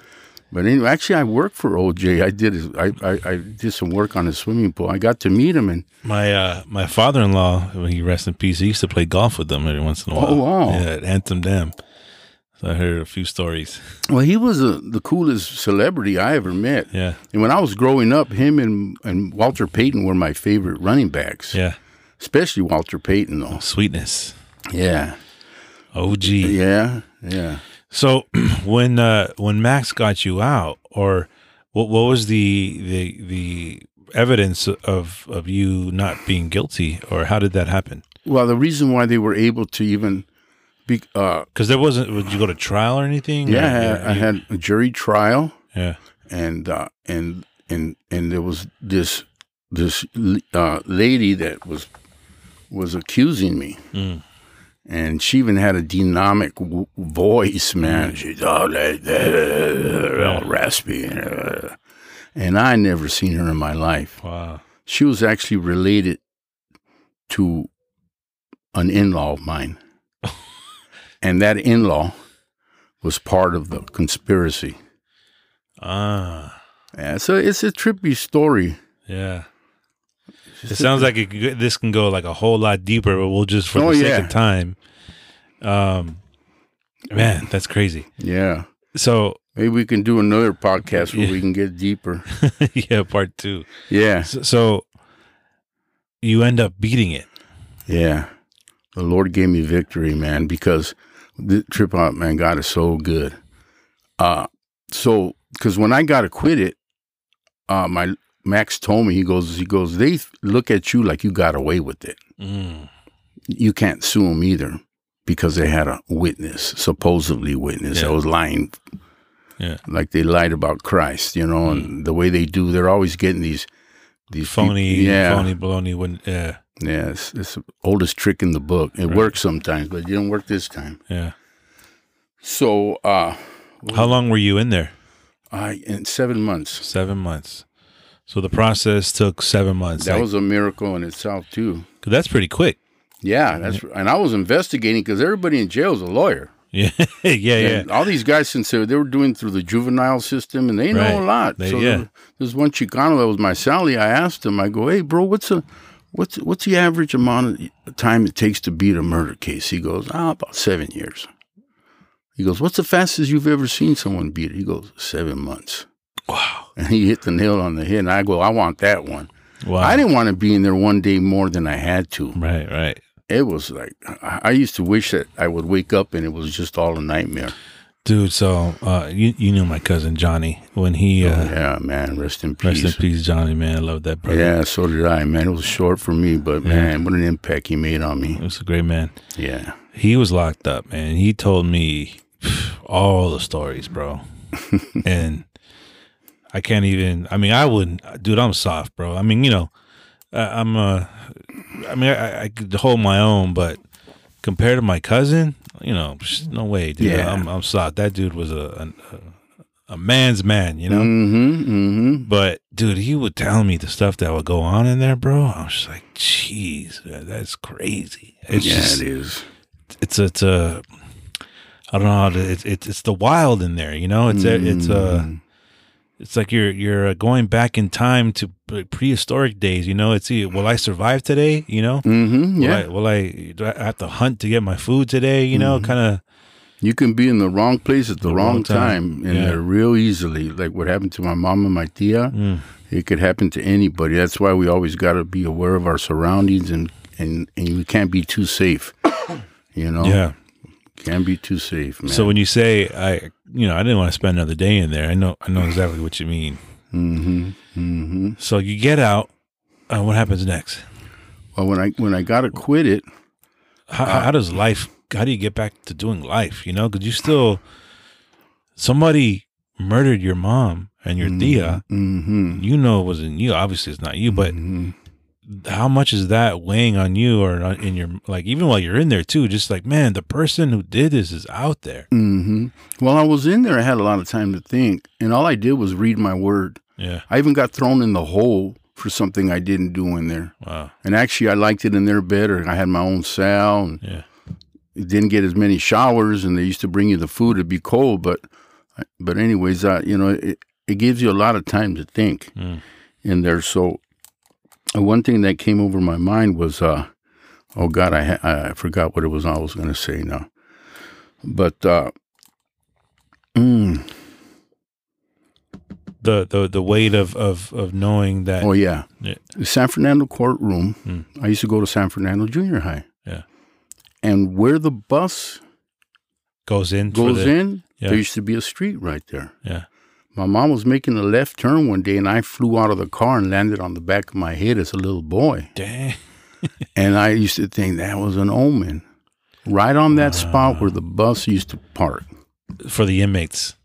But anyway, actually, I worked for OJ. I did his, I, I I did some work on his swimming pool. I got to meet him, and My uh, my father in law, when he rests in peace, he used to play golf with them every once in a while. Oh, wow. Yeah, at Anthem Dam. So I heard a few stories. well, he was a, the coolest celebrity I ever met. Yeah. And when I was growing up, him and, and Walter Payton were my favorite running backs, Yeah. especially Walter Payton, though. Sweetness. Yeah, OG. yeah, yeah. So when uh, when Max got you out, or what what was the the the evidence of of you not being guilty, or how did that happen? well, the reason why they were able to even be, uh, Because there wasn't. Would you go to trial or anything? yeah, Or- I had, I had a jury trial, yeah. and uh, and and and there was this this uh, lady that was was accusing me. Mm. And she even had a dynamic w- voice, man. She's all like that, all raspy. And I never seen her in my life. Wow. She was actually related to an in-law of mine. And that in-law was part of the conspiracy. Ah. Yeah, so it's a trippy story. Yeah. It sounds like it, this can go like a whole lot deeper, but we'll just for Oh, the sake yeah. of time. Um, man, that's crazy. Yeah. So Maybe we can do another podcast where we can get deeper. yeah, part two. Yeah. So, so you end up beating it. Yeah. The Lord gave me victory, man, because the trip out, man, God is so good. Uh so because when I got acquitted, uh my Max told me, he goes, he goes, they look at you like you got away with it. Mm. You can't sue them either because they had a witness, supposedly witness, Yeah. that was lying. Yeah. Like they lied about Christ, you know, and the way they do, they're always getting these these Phony, yeah, phony, baloney. Wouldn't, yeah, yeah, it's, it's the oldest trick in the book. It Right. works sometimes, but it didn't work this time. yeah. So, uh, How long were you in there? I in seven months. Seven months. So the process took seven months. That Like, was a miracle in itself too. 'cause that's pretty quick. Yeah, that's and I was investigating because everybody in jail is a lawyer. Yeah, yeah, yeah. All these guys, since they were, they were doing through the juvenile system, and they know Right. a lot. They- so yeah. there- there's one Chicano that was my Sally. I asked him, I go, "Hey, bro, what's a what's what's the average amount of time it takes to beat a murder case?" He goes, "Ah, about seven years." He goes, "What's the fastest you've ever seen someone beat it?" He goes, seven months." Wow. And he hit the nail on the head. And I go, "I want that one." Wow. I didn't want to be in there one day more than I had to. Right, right. It was like I I used to wish that I would wake up and it was just all a nightmare. Dude, so uh, you you knew my cousin Johnny when he uh, yeah, man, rest in peace. rest in peace, Johnny. Man, I love that brother. Yeah, so did I, man. It was short for me, but man, what an impact he made on me. He was a great man. Yeah. He was locked up, man. He told me all the stories, bro. and I can't even. I mean, I wouldn't, dude. I'm soft, bro. I mean, you know, I, I'm. Uh, I mean, I, I could hold my own, but compared to my cousin, you know, no way, dude. Yeah. I'm, I'm soft. That dude was a a, a man's man, you know. Mm-hmm. Mm-hmm. But dude, he would tell me the stuff that would go on in there, bro. I was just like, jeez, that's crazy. It's Yeah, just, it is. it's a, it's a, I don't know how to, it's, it's, it's the wild in there, you know, it's, a, it's uh Mm. It's like you're, you're uh, going back in time to prehistoric days, you know, it's, will I survive today? You know, Mm-hmm. will Yeah. I, will I, do I have to hunt to get my food today? You know, kind of, You can be in the wrong place at the, The wrong, wrong time. time, and Yeah. real easily. Like what happened to my mom and my tia, Mm. it could happen to anybody. That's why we always got to be aware of our surroundings, and and and we can't be too safe. You know, yeah. Can't be too safe, man. So when you say I, you know, I didn't want to spend another day in there. I know, I know exactly what you mean. mm-hmm. Mm-hmm. So you get out. Uh, what happens next? Well, when I when I gotta acquitted, How, how does life? How do you get back to doing life? You know, because you still somebody murdered your mom and your tia. Mm-hmm. You know it wasn't you. Obviously, it's not you. But Mhm. How much is that weighing on you or in your like even while you're in there too? Just like man, the person who did this is out there. hmm While I was in there, I had a lot of time to think, and all I did was read my word. Yeah. I even got thrown in the hole for something I didn't do in there. Wow. And actually, I liked it in there better. I had my own cell and Yeah. didn't get as many showers, and they used to bring you the food. It'd be cold, but but anyways, uh, you know, it, it gives you a lot of time to think Mm. in there. So one thing that came over my mind was, uh, oh God, I ha- I forgot what it was I was going to say now, but uh, mm, The the the weight of of of knowing that. oh yeah, Yeah. the San Fernando courtroom. Mm. I used to go to San Fernando Junior High. Yeah. and where the bus goes in. goes the- in, yeah. there used to be a street right there. Yeah. My mom was making a left turn one day, and I flew out of the car and landed on the back of my head as a little boy. Dang. and I used to think that was an omen. Right on that spot where the bus used to park. For the inmates.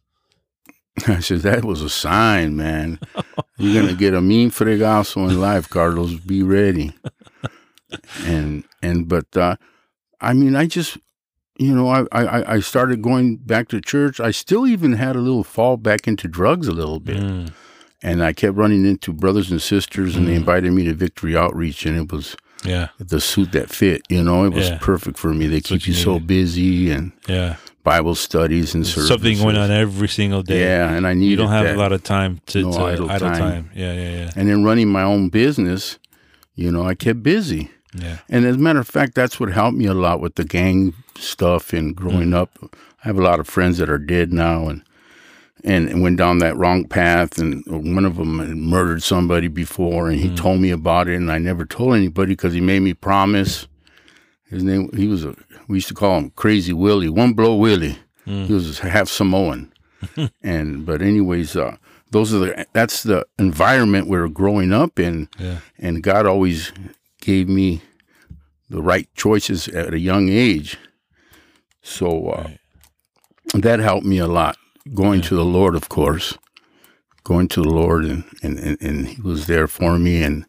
I said, that was a sign, man. You're going to get a mean fregazo in life, Carlos. Be ready. And, and, but, uh, I mean, I just, you know, I, I, I started going back to church. I still even had a little fall back into drugs a little bit. Mm. And I kept running into brothers and sisters, and they invited me to Victory Outreach, and it was Yeah. the suit that fit. You know, it was Yeah. perfect for me. They what keep you you so busy and Yeah. Bible studies and services. Something going on every single day. Yeah, and I needed You don't have that. a lot of time to, No to idle idle, time. time. Yeah, yeah, yeah. And then running my own business, you know, I kept busy. Yeah. And as a matter of fact, that's what helped me a lot with the gang stuff and growing Mm. up. I have a lot of friends that are dead now and and, went down that wrong path. And one of them had murdered somebody before, and he Mm. told me about it, and I never told anybody because he made me promise. His name, he was a, we used to call him Crazy Willie, One Blow Willie. Mm. He was half Samoan. and, but anyways, uh, those are the, that's the environment we we're growing up in Yeah. and God always gave me the right choices at a young age. So uh, that helped me a lot. Going to the Lord, of course, going to the Lord, and and, and, and He was there for me, and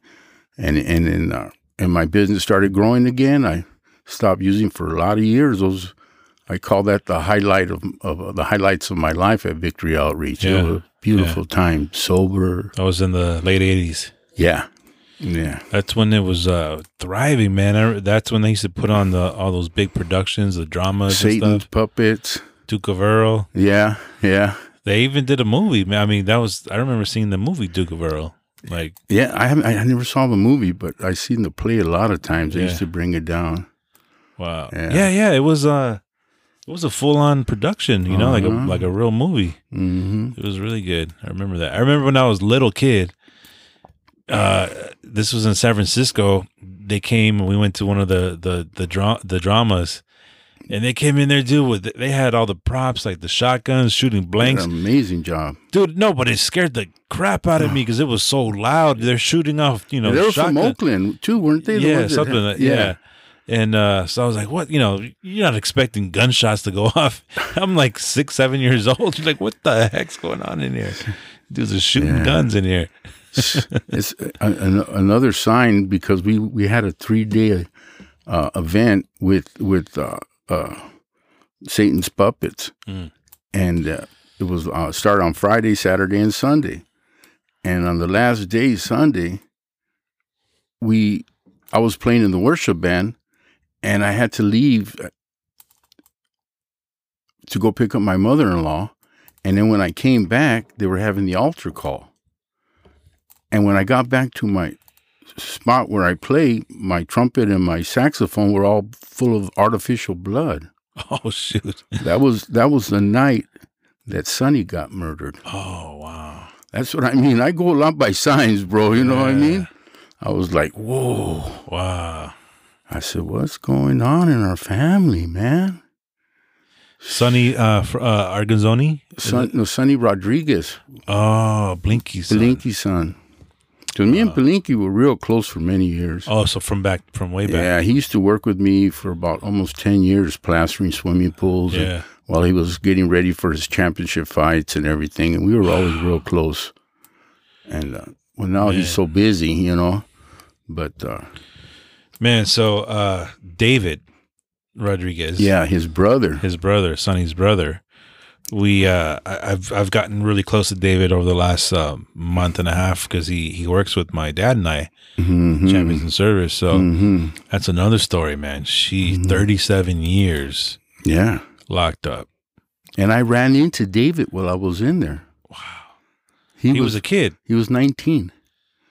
and and and, uh, and my business started growing again. I stopped using for a lot of years. Those I call that the highlight of, of the highlights of my life at Victory Outreach. It was a beautiful time, sober. I was in the late 80s. Yeah, yeah. That's when it was uh, thriving, man. I, that's when they used to put on the all those big productions, the dramas and Satan's puppets. Duke of Earl. Yeah, yeah, They even did a movie. I mean, that was I remember seeing the movie Duke of Earl. Like, yeah. I haven't. I never saw the movie, but I seen the play a lot of times. They Yeah. used to bring it down. wow. Yeah. Yeah, yeah. it was uh it was a full on production, you know, like a Uh-huh. like a real movie. hmm It was really good. I remember that. I remember when I was little kid. Uh, this was in San Francisco. They came. and We went to one of the the the dra- the dramas, and they came in there, dude. With they had all the props, like the shotguns, shooting An blanks. amazing job. Dude, no, but it scared the crap out of me because it was so loud. They're shooting off, you know, they were from Oakland too, weren't they? The yeah, something. had- like, yeah. And uh, so I was like, "What? You know, you're not expecting gunshots to go off." I'm like six, seven years old. You're like, "What the heck's going on in here?" Dudes are shooting Yeah. guns in here. It's a, an, another sign because we we had a three day uh, event with with uh, uh, Satan's puppets, Mm. and uh, it was uh, started on Friday, Saturday, and Sunday, and on the last day, Sunday, we I was playing in the worship band, and I had to leave uh, to go pick up my mother in law, and then when I came back, they were having the altar call. And when I got back to my spot where I play, my trumpet and my saxophone were all full of artificial blood. Oh shoot! That was that was the night that Sonny got murdered. Oh wow! That's what I mean. I go a lot by signs, bro. You know what I mean? I was like, whoa. Wow! I said, what's going on in our family, man? Sonny uh, fr- uh Arganzoni. Son, no, Sonny Rodriguez, Oh, Blinky. son. Blinky's son. Because me and Blinky were real close for many years. Oh, so from back from way back. Yeah, he used to work with me for about almost 10 years, plastering swimming pools Yeah. while he was getting ready for his championship fights and everything. And we were always real close. And uh, well, now he's so busy, you know. But uh, Man, so uh David Rodriguez. yeah, his brother. his brother, Sonny's brother. We, uh, I've I've gotten really close to David over the last uh, month and a half because he he works with my dad and I, Mhm. champions in service. So Mhm. that's another story, man. She Mm-hmm. 37 years Yeah. locked up. And I ran into David while I was in there. Wow, He, he was, was a kid. he was 19.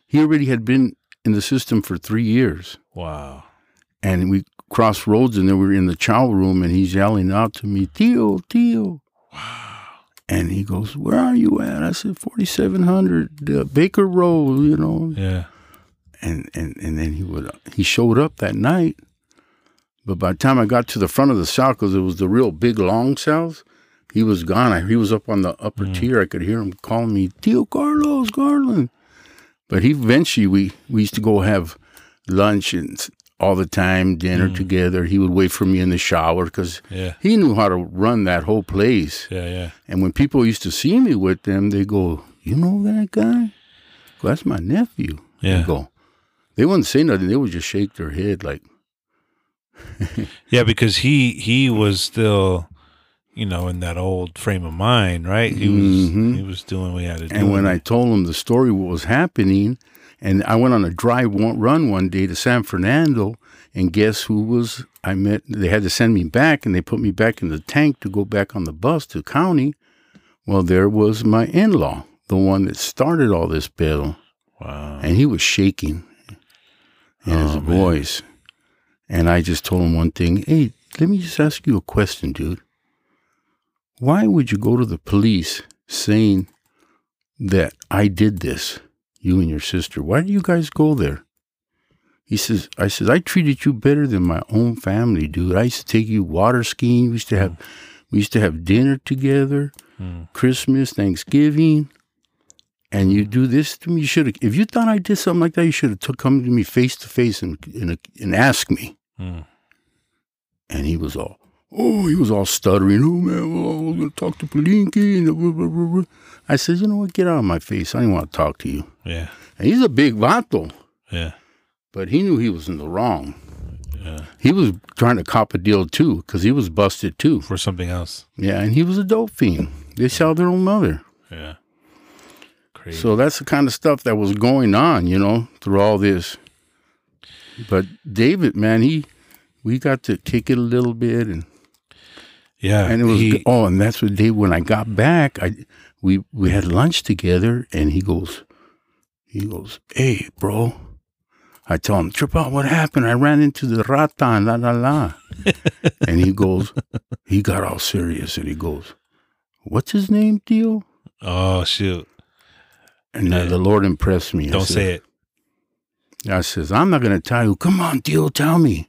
He already had been in the system for three years. Wow. And we crossed roads and then we were in the chow room and he's yelling out to me, Tio, Tio. And he goes, Where are you at? I said, 4700 uh, Baker Road, you know. Yeah. And, and, and then he would, he showed up that night. But by the time I got to the front of the cell, because it was the real big long cells, he was gone. I, he was up on the upper tier. I could hear him calling me, Tio Carlos Garland. But he eventually, we, we used to go have lunch and all the time, dinner Mm. together. He would wait for me in the shower because Yeah. he knew how to run that whole place. Yeah. Yeah. And when people used to see me with them, they go, "You know that guy? Well, that's my nephew." Yeah. They go. They wouldn't say nothing. They would just shake their head like, Yeah, because he he was still, you know, in that old frame of mind, right? He was Mhm. he was doing what he had to do. And when I told him the story, what was happening, and I went on a drive one, run one day to San Fernando, and guess who was I met? They had to send me back, and they put me back in the tank to go back on the bus to county. Well, there was my in-law, the one that started all this bill, wow, and he was shaking in his Oh, man. voice. And I just told him one thing. Hey, let me just ask you a question, dude. Why would you go to the police saying that I did this, you and your sister? Why do you guys go there? He says, I says, I treated you better than my own family, dude. I used to take you water skiing. We used to have we used to have dinner together, Mm. Christmas, Thanksgiving. And you do this to me. You should have. If you thought I did something like that, you should have took come to me face to face and and and asked me. Mm. And he was all, oh, he was all stuttering. Oh man, well, I was gonna talk to Blinky. And blah, blah, blah. I said, you know what? Get out of my face. I don't want to talk to you. yeah, And he's a big vato, yeah, but he knew he was in the wrong. yeah, He was trying to cop a deal too, because he was busted too. for something else. Yeah, and he was a dope fiend. They sell their own mother. Yeah, crazy. So that's the kind of stuff that was going on, you know, through all this. But David, man, he we got to kick it a little bit and yeah, and it was he, oh, and that's what Dave when I got back, I we we had lunch together and he goes he goes, Hey, bro. I tell him, Trip out, what happened? I ran into the rata and la la la. and he goes, he got all serious and he goes, What's his name, Dio? oh shoot, And Yeah. the Lord impressed me. I don't said- say it. I says, I'm not gonna tell you. Come on, Dio, tell me.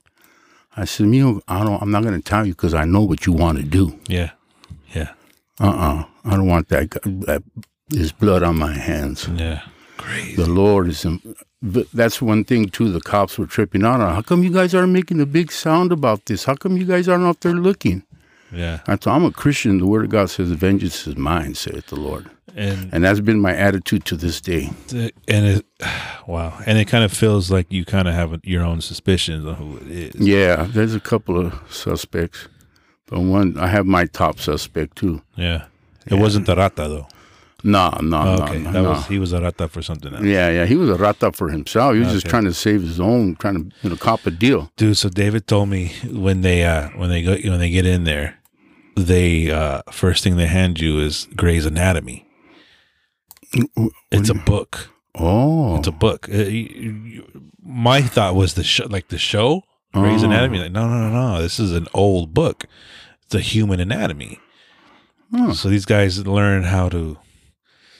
I said, Mio, I don't. I'm not gonna tell you because I know what you want to do. Yeah, yeah, Uh, uh I don't want that. that there's blood on my hands. yeah, crazy. The Lord is. in- but That's one thing too. The cops were tripping out on. How come you guys aren't making a big sound about this? How come you guys aren't out there looking? Yeah, I told, I'm a Christian. The Word of God says, "Vengeance is mine," saith the Lord, and and that's been my attitude to this day. and it, wow, and it kind of feels like you kind of have your own suspicions on who it is. Yeah, there's a couple of suspects, but one I have my top suspect too. Yeah. It wasn't the rata though. No, no, Oh, no, okay, no, that no. was he was a rata for something else. Yeah, yeah. He was a rata for himself. He was just trying to save his own, trying to you know cop a deal. Dude, so David told me when they uh when they go when they get in there, they uh first thing they hand you is Grey's Anatomy. It's a book. Oh, It's a book. Uh, my thought was the show, like the show Grey's Oh. Anatomy. Like, no, no, no, no. This is an old book. It's a human anatomy. Huh. So these guys learn how to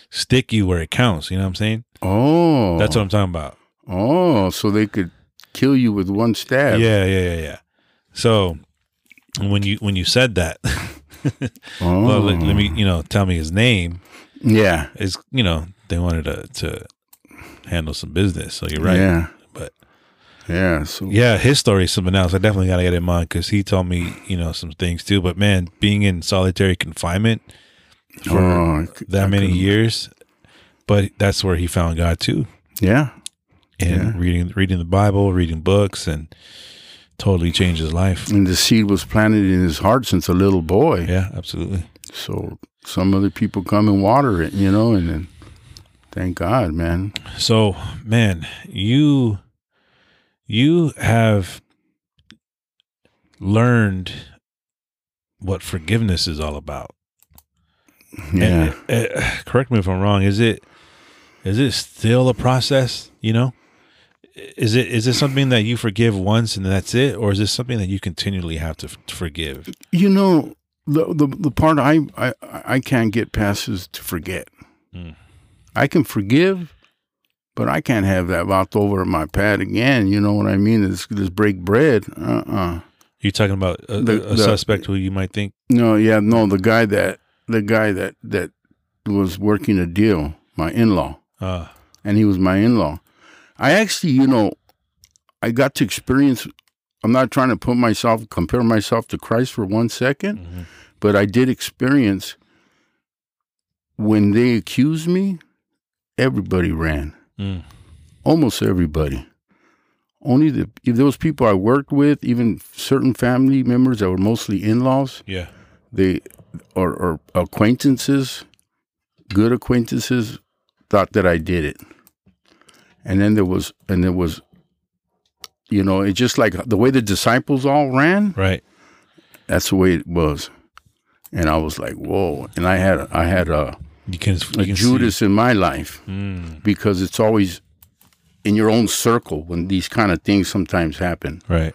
stick you where it counts. You know what I'm saying? oh, That's what I'm talking about. Oh, so they could kill you with one stab. Yeah, yeah, yeah, yeah. So when you when you said that, Oh, well, let, let me oh. you know tell me his name Yeah. is you know they wanted to to handle some business. So you're right. Yeah. Yeah. So yeah, his story is something else. I definitely got to get in mind because he told me you know some things too. But man, being in solitary confinement for oh, that I many couldn't- years, but that's where he found God too. Yeah. And Yeah. reading reading the Bible, reading books, and totally changed his life. And the seed was planted in his heart since a little boy. Yeah, absolutely. So some other people come and water it, you know, and then thank God, man. So, man, you you have learned what forgiveness is all about. Yeah. Correct me if I'm wrong. Is it is it still a process? You know, is it is this something that you forgive once and that's it, or is this something that you continually have to, f- to forgive? You know, the, the the part I, I I can't get past is to forget. Mm. I can forgive, but I can't have that out over my pad again. You know what I mean? This just break bread. Uh uh You're talking about a, The- a the- suspect who you might think, No, yeah, no. The guy that the guy that that was working a deal, my in law, uh, and he was my in law. I actually, you know, I got to experience. I'm not trying to put myself compare myself to Christ for one second, Mhm. but I did experience when they accused me. Everybody ran. Mm. almost everybody. Only the if those people I worked with, even certain family members that were mostly in-laws, Yeah. they or, or acquaintances, good acquaintances, thought that I did it. And then there was and there was you know, it's just like the way the disciples all ran, Right. that's the way it was. And I was like, whoa. And I had I had a, You can. You a can Judas in my life Mm. because it's always in your own circle when these kind of things sometimes happen. Right.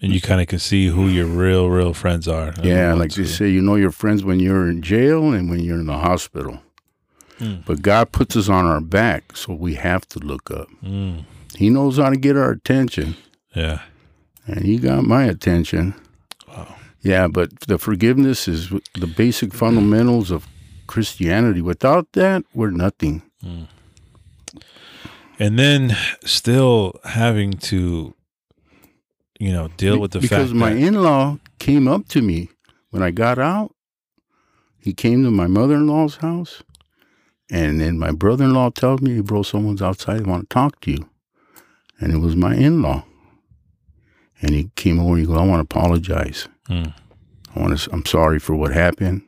And you kind of can see who your real, real friends are. Yeah, like they say, you know your friends when you're in jail and when you're in the hospital. Mm. But God puts us on our back, so we have to look up. Mm. He knows how to get our attention, Yeah. and He got my attention. Wow. Yeah, but the forgiveness is the basic fundamentals of Christianity. Without that, we're nothing. And then still having to, you know, deal with the fact because fact my that in-law came up to me when I got out. He came to my mother-in-law's house, and then my brother-in-law tells me, "Bro, someone's outside. They want to talk to you," and it was my in-law. And he came over. and He goes, "I want to apologize. Mm. I want to. I'm sorry for what happened."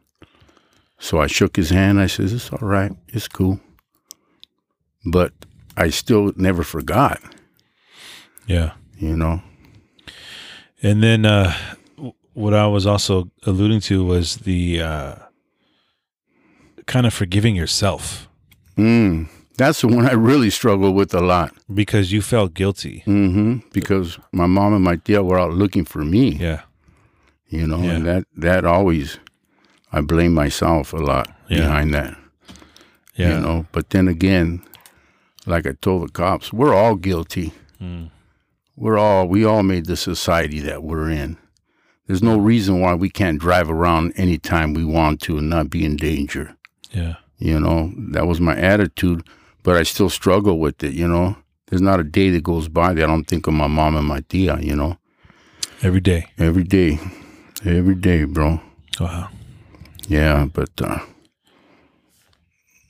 So I shook his hand. I says, "It's all right. It's cool." But I still never forgot. yeah. You know. And then uh, what I was also alluding to was the uh, kind of forgiving yourself Mm, that's the one I really struggle with a lot. because you felt guilty. hmm Because my mom and my dad were out looking for me, Yeah. you know, Yeah. and that that always, I blame myself a lot Yeah. behind that, Yeah. you know. But then again, like I told the cops, we're all guilty. Mm. We're all we all made the society that we're in. There's no reason why we can't drive around anytime we want to and not be in danger. Yeah. You know, that was my attitude, but I still struggle with it, you know. There's not a day that goes by that I don't think of my mom and my tia, you know. Every day. Every day. Every day, bro. Wow. Yeah, but uh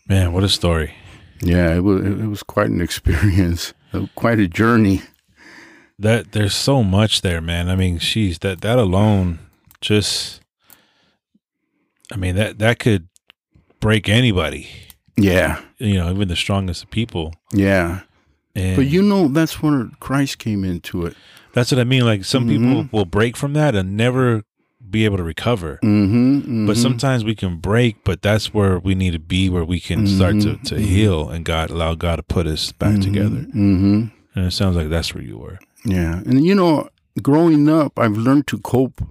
Man, what a story. yeah, it was it was quite an experience. uh, Quite a journey. That there's so much there, man. I mean, she's that that alone just I mean, that that could break anybody, Yeah. you know, even the strongest of people. Yeah. And But you know that's where Christ came into it. that's what I mean. Like some people Mhm. will break from that and never be able to recover. Mm-hmm. But sometimes we can break, but that's where we need to be, where we can start to, to Mhm. heal and God allow God to put us back together. Mm-hmm. And it sounds like that's where you were. Yeah. And you know, growing up I've learned to cope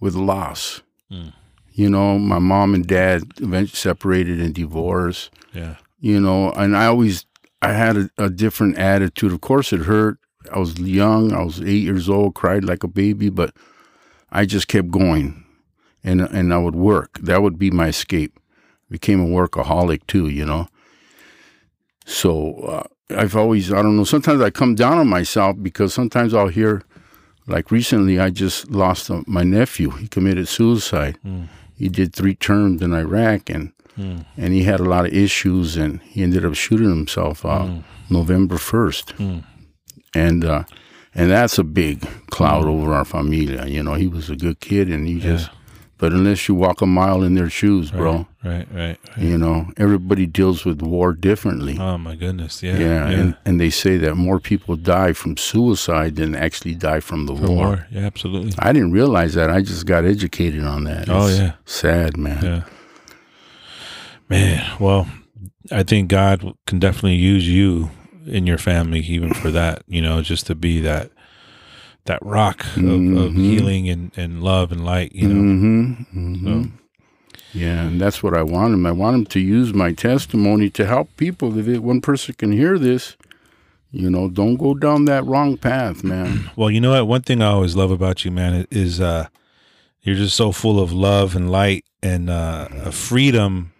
with loss. Mm. You know, my mom and dad eventually separated and divorced. Yeah. you know, and I always I had a, a different attitude. Of course, it hurt. I was young. I was eight years old, cried like a baby, but I just kept going, and and I would work. That would be my escape. Became a workaholic too, you know. So uh, I've always I don't know. Sometimes I come down on myself because sometimes I'll hear, like recently, I just lost uh, my nephew. He committed suicide. Mm. He did three terms in Iraq, and Mm. and he had a lot of issues, and he ended up shooting himself out Mm. November first, Mm. and uh, and that's a big cloud over our familia. You know, he was a good kid, and he just. But unless you walk a mile in their shoes, bro, Right, right, right. you know everybody deals with war differently. Oh my goodness. Yeah. yeah, And, and they say that more people die from suicide than actually die from the For war. war. Yeah, absolutely. I didn't realize that. I just got educated on that. Oh, yeah. sad man. Yeah. Man, well, I think God can definitely use you in your family, even for that. You know, just to be that that rock of, of Mhm. healing and, and love and light. You know. hmm So, Yeah, and that's what I want him. I want him to use my testimony to help people. If it, one person can hear this, you know, don't go down that wrong path, man. well, you know what? One thing I always love about you, man, is uh, you're just so full of love and light and uh, a freedom.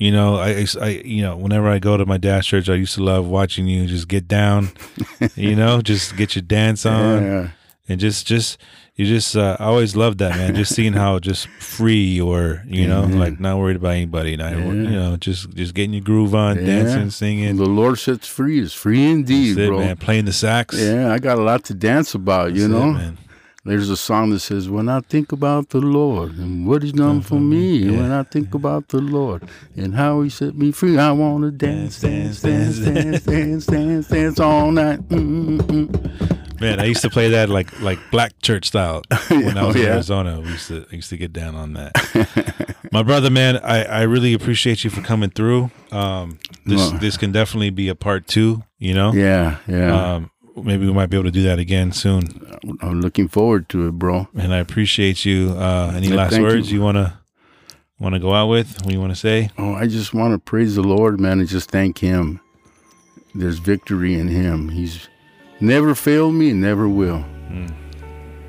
You know, I, I, you know, whenever I go to my dad's church, I used to love watching you just get down. you know, just get your dance on, Yeah. and just, just, you just. Uh, I always loved that, man. Just seeing how just free or you know, Mhm. like not worried about anybody, not Yeah. you know, just, just getting your groove on, dancing, singing. The Lord sets free is free indeed, it, bro. man. Playing the sax. Yeah, I got a lot to dance about, you That's it, know. man. There's a song that says, When I think about the Lord and what He's done for me, Yeah. when I think about the Lord and how He set me free, I want to dance, dance, dance, dance, dance, dance, dance all night. Mm-mm-mm. Man, I used to play that like like black church style when I was Oh, in? Arizona. We used to I used to get down on that. My brother, man, I, I really appreciate you for coming through. Um, this Well- this can definitely be a part two. You know, Yeah, yeah. um, maybe we might be able to do that again soon. I'm looking forward to it, bro. And I appreciate you. Uh, any Yeah, last words you. you wanna wanna go out with? What you want to say? Oh, I just want to praise the Lord, man, and just thank Him. There's victory in Him. He's never failed me and never will.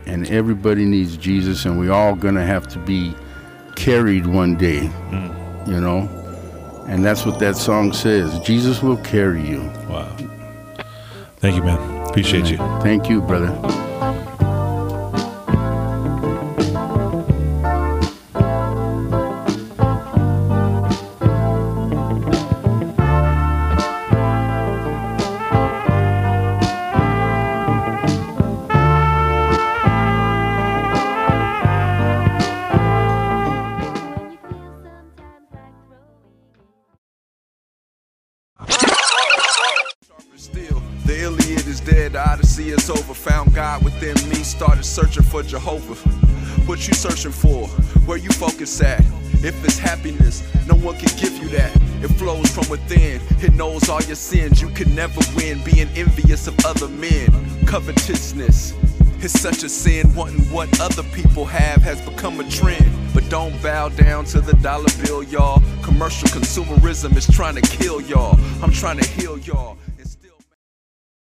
And everybody needs Jesus, and we all gonna have to be carried one day, you know. And that's what that song says. Jesus will carry you. Wow. Thank you, man. Appreciate you. Thank you, brother. For Jehovah. What you searching for? Where you focus at? If it's happiness, no one can give you that. It flows from within, it knows all your sins. You can never win being envious of other men. Covetousness. It's such a sin, wanting what other people have has become a trend. But don't bow down to the dollar bill, y'all. Commercial consumerism is trying to kill y'all. I'm trying to heal y'all.